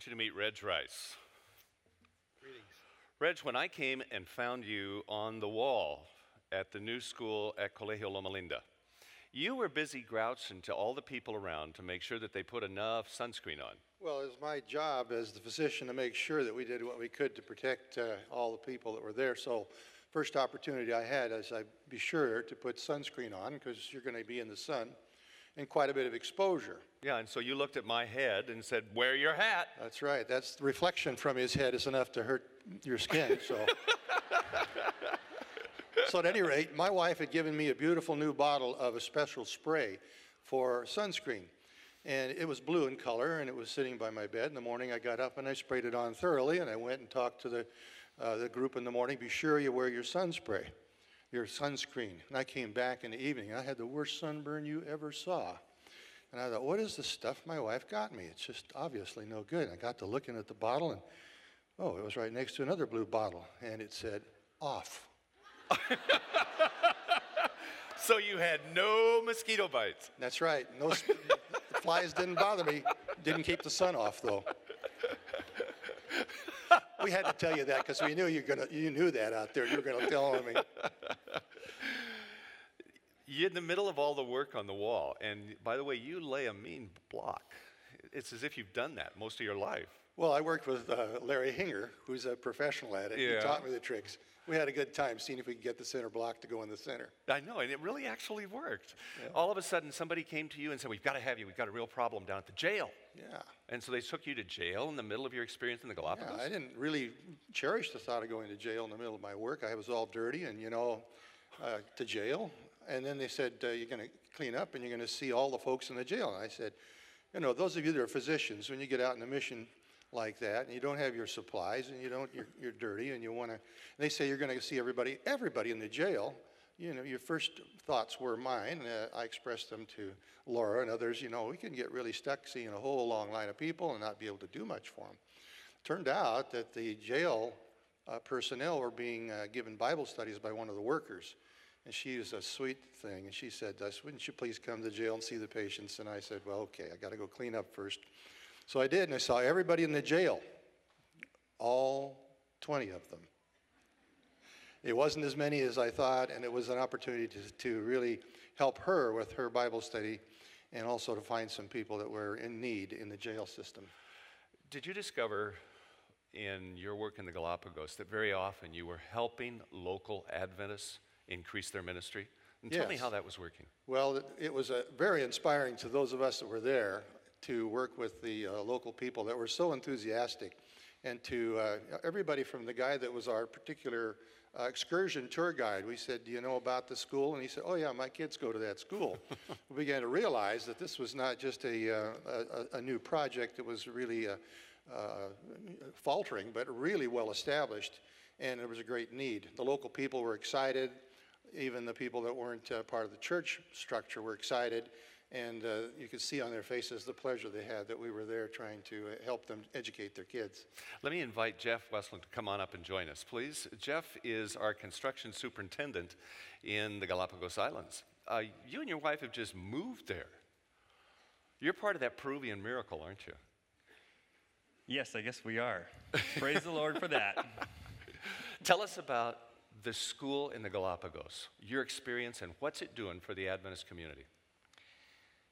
want you to meet Reg Rice. Greetings. Reg, when I came and found you on the wall at the new school at Colegio Loma Linda, you were busy grouching to all the people around to make sure that they put enough sunscreen on. Well, it was my job as the physician to make sure that we did what we could to protect uh, all the people that were there. So, first opportunity I had is I be sure to put sunscreen on because you're going to be in the sun and quite a bit of exposure. Yeah, and so you looked at my head and said, Wear your hat. That's right. That's the reflection from his head is enough to hurt your skin. So. so at any rate, my wife had given me a beautiful new bottle of a special spray for sunscreen. And it was blue in color, and it was sitting by my bed. In the morning, I got up and I sprayed it on thoroughly, and I went and talked to the, uh, the group in the morning. Be sure you wear your sun spray, your sunscreen. And I came back in the evening. I had the worst sunburn you ever saw. And I thought, what is the stuff my wife got me? It's just obviously no good. I got to looking at the bottle, and oh, it was right next to another blue bottle, and it said, off. So you had no mosquito bites. That's right. No, sp- flies didn't bother me. Didn't keep the sun off though. We had to tell you that because we knew you're gonna. You knew that out there. You were gonna tell me. You're in the middle of all the work on the wall. And by the way, you lay a mean block. It's as if you've done that most of your life. Well, I worked with uh, Larry Hinger, who's a professional at it. Yeah. He taught me the tricks. We had a good time seeing if we could get the center block to go in the center. I know, and it really actually worked. All of a sudden, somebody came to you and said, We've got to have you. We've got a real problem down at the jail. Yeah. And so they took you to jail in the middle of your experience in the Galapagos. Yeah, I didn't really cherish the thought of going to jail in the middle of my work. I was all dirty and, you know, uh, to jail. And then they said, uh, You're going to clean up and you're going to see all the folks in the jail. And I said, You know, those of you that are physicians, when you get out in the mission like that and you don't have your supplies and you don't, you're, you're dirty and you want to, they say you're going to see everybody, everybody in the jail. You know, your first thoughts were mine. Uh, I expressed them to Laura and others. You know, we can get really stuck seeing a whole long line of people and not be able to do much for them. Turned out that the jail uh, personnel were being uh, given Bible studies by one of the workers. And she was a sweet thing. And she said, Wouldn't you please come to jail and see the patients? And I said, Well, okay, I got to go clean up first. So I did, and I saw everybody in the jail, all 20 of them. It wasn't as many as I thought, and it was an opportunity to, to really help her with her Bible study and also to find some people that were in need in the jail system. Did you discover in your work in the Galapagos that very often you were helping local Adventists increase their ministry? And tell me how that was working. Well, it, it was uh, very inspiring to those of us that were there to work with the uh, local people that were so enthusiastic, and to uh, everybody from the guy that was our particular uh, excursion tour guide. We said, "Do you know about the school?" And he said, "Oh yeah, my kids go to that school." we began to realize that this was not just a, uh, a, a new project; it was really uh, uh, faltering, but really well established, and there was a great need. The local people were excited even the people that weren't uh, part of the church structure were excited, and uh, you could see on their faces the pleasure they had that we were there trying to uh, help them educate their kids. Let me invite Jeff Westland to come on up and join us, please. Jeff is our construction superintendent in the Galapagos Islands. Uh, you and your wife have just moved there. You're part of that Peruvian miracle, aren't you? Yes, I guess we are. Praise the Lord for that. Tell us about the school in the Galapagos, your experience, and what's it doing for the Adventist community?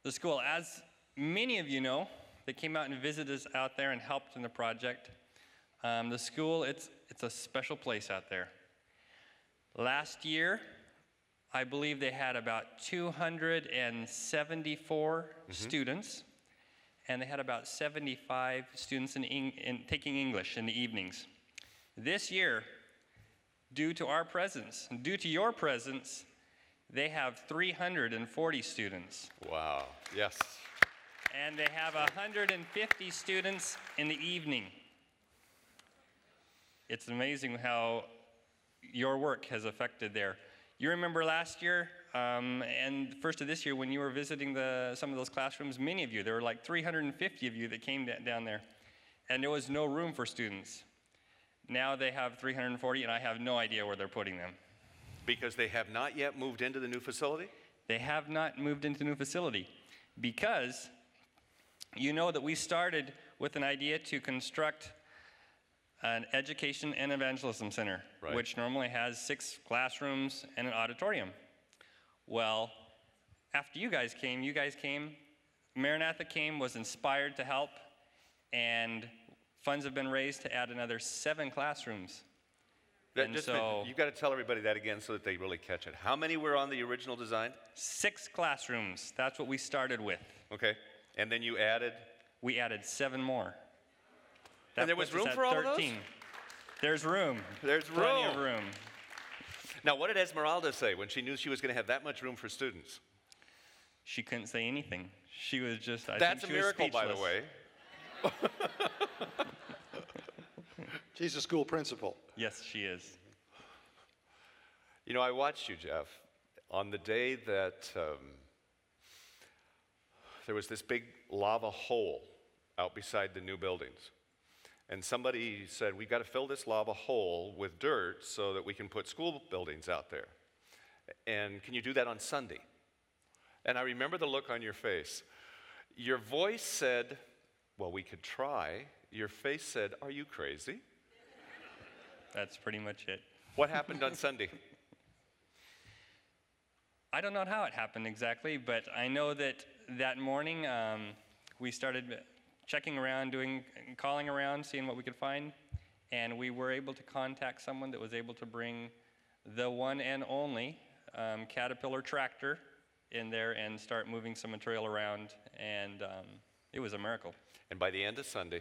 The school, as many of you know, they came out and visited us out there and helped in the project. Um, the school, it's, it's a special place out there. Last year, I believe they had about 274 students, and they had about 75 students in, in taking English in the evenings. This year, due to our presence, due to your presence, they have 340 students. Wow, yes. And they have 150 students in the evening. It's amazing how your work has affected there. You remember last year um, and first of this year when you were visiting the, some of those classrooms, many of you, there were like 350 of you that came down there, and there was no room for students. Now they have 340, and I have no idea where they're putting them. Because they have not yet moved into the new facility? They have not moved into the new facility because you know that we started with an idea to construct an education and evangelism center, Right. which normally has six classrooms and an auditorium. Well, after you guys came, you guys came, Maranatha came, was inspired to help, and funds have been raised to add another seven classrooms. That- And so- you've got to tell everybody that again so that they really catch it. How many were on the original design? Six classrooms, that's what we started with. Okay. And then you added. We added seven more. That there was room for all of those? 13. There's room. There's room. Plenty of room. Now, what did Esmeralda say when she knew she was going to have that much room for students? She couldn't say anything. She was just. I That's a think she was miracle, by the way. She's a school principal. Yes, she is. You know, I watched you, Jeff, on the day that um, there was this big lava hole out beside the new buildings. And somebody said, We've got to fill this lava hole with dirt so that we can put school buildings out there. And can you do that on Sunday? And I remember the look on your face. Your voice said, Well, we could try. Your face said, Are you crazy? That's pretty much it. What happened on Sunday? I don't know how it happened exactly, but I know that that morning um, we started checking around, doing, calling around, seeing what we could find, and we were able to contact someone that was able to bring the one and only um, Caterpillar tractor in there and start moving some material around, and um, it was a miracle. And by the end of Sunday,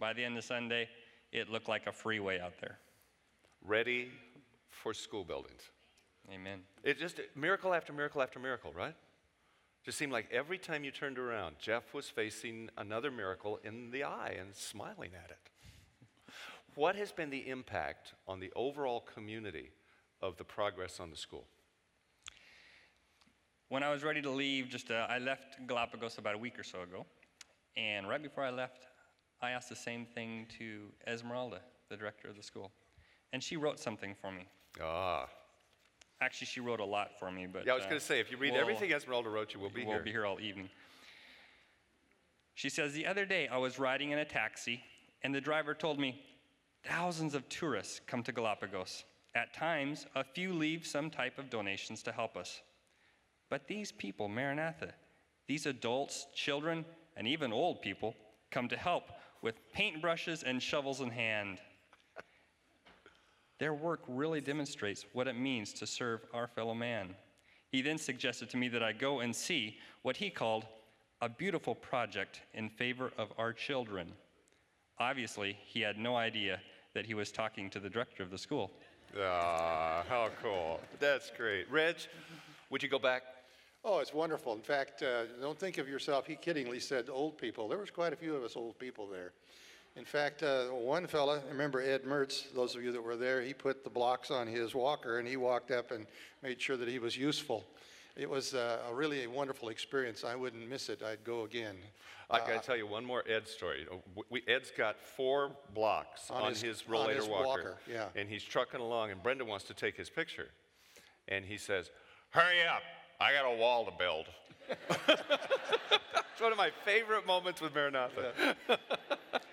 By the end of Sunday, it looked like a freeway out there. Ready for school buildings. Amen. It just miracle after miracle after miracle, right? Just seemed like every time you turned around, Jeff was facing another miracle in the eye and smiling at it. What has been the impact on the overall community of the progress on the school? When I was ready to leave, just uh, I left Galapagos about a week or so ago, and right before I left, I asked the same thing to Esmeralda, the director of the school, and she wrote something for me. Ah, Actually, she wrote a lot for me, but yeah, I was uh, going to say, if you read we'll- everything Esmeralda wrote you, we'll be we'll here. be here all evening. She says, The other day I was riding in a taxi, and the driver told me thousands of tourists come to Galapagos. At times, a few leave some type of donations to help us. But these people, Maranatha, these adults, children, and even old people, come to help with paintbrushes and shovels in hand. Their work really demonstrates what it means to serve our fellow man. He then suggested to me that I go and see what he called a beautiful project in favor of our children. Obviously, he had no idea that he was talking to the director of the school. Ah, how cool. That's great. Reg, would you go back? Oh, it's wonderful. In fact, uh, don't think of yourself, he kiddingly said old people. There was quite a few of us old people there. In fact, uh, one fella, remember Ed Mertz, those of you that were there, he put the blocks on his walker and he walked up and made sure that he was useful. It was uh, a really a wonderful experience. I wouldn't miss it. I'd go again. I got to tell you one more Ed story. Uh, We, Ed's got four blocks On on, his- his, on rollator his walker, walker, yeah. and he's trucking along, and Brenda wants to take his picture, and he says, "Hurry up! I got a wall to build." it's one of my favorite moments with Maranatha.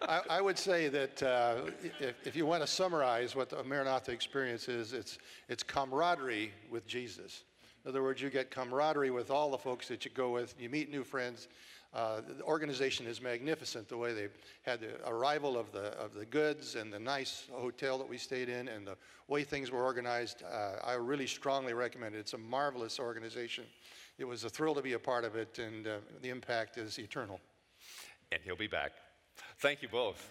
I, I would say that uh, if, if you want to summarize what the Maranatha experience is, it's, it's camaraderie with Jesus. In other words, you get camaraderie with all the folks that you go with. You meet new friends. Uh, the organization is magnificent. The way they had the arrival of the of the goods and the nice hotel that we stayed in, and the way things were organized. Uh, I really strongly recommend it. It's a marvelous organization. It was a thrill to be a part of it, and uh, the impact is eternal. And he'll be back. Thank you both.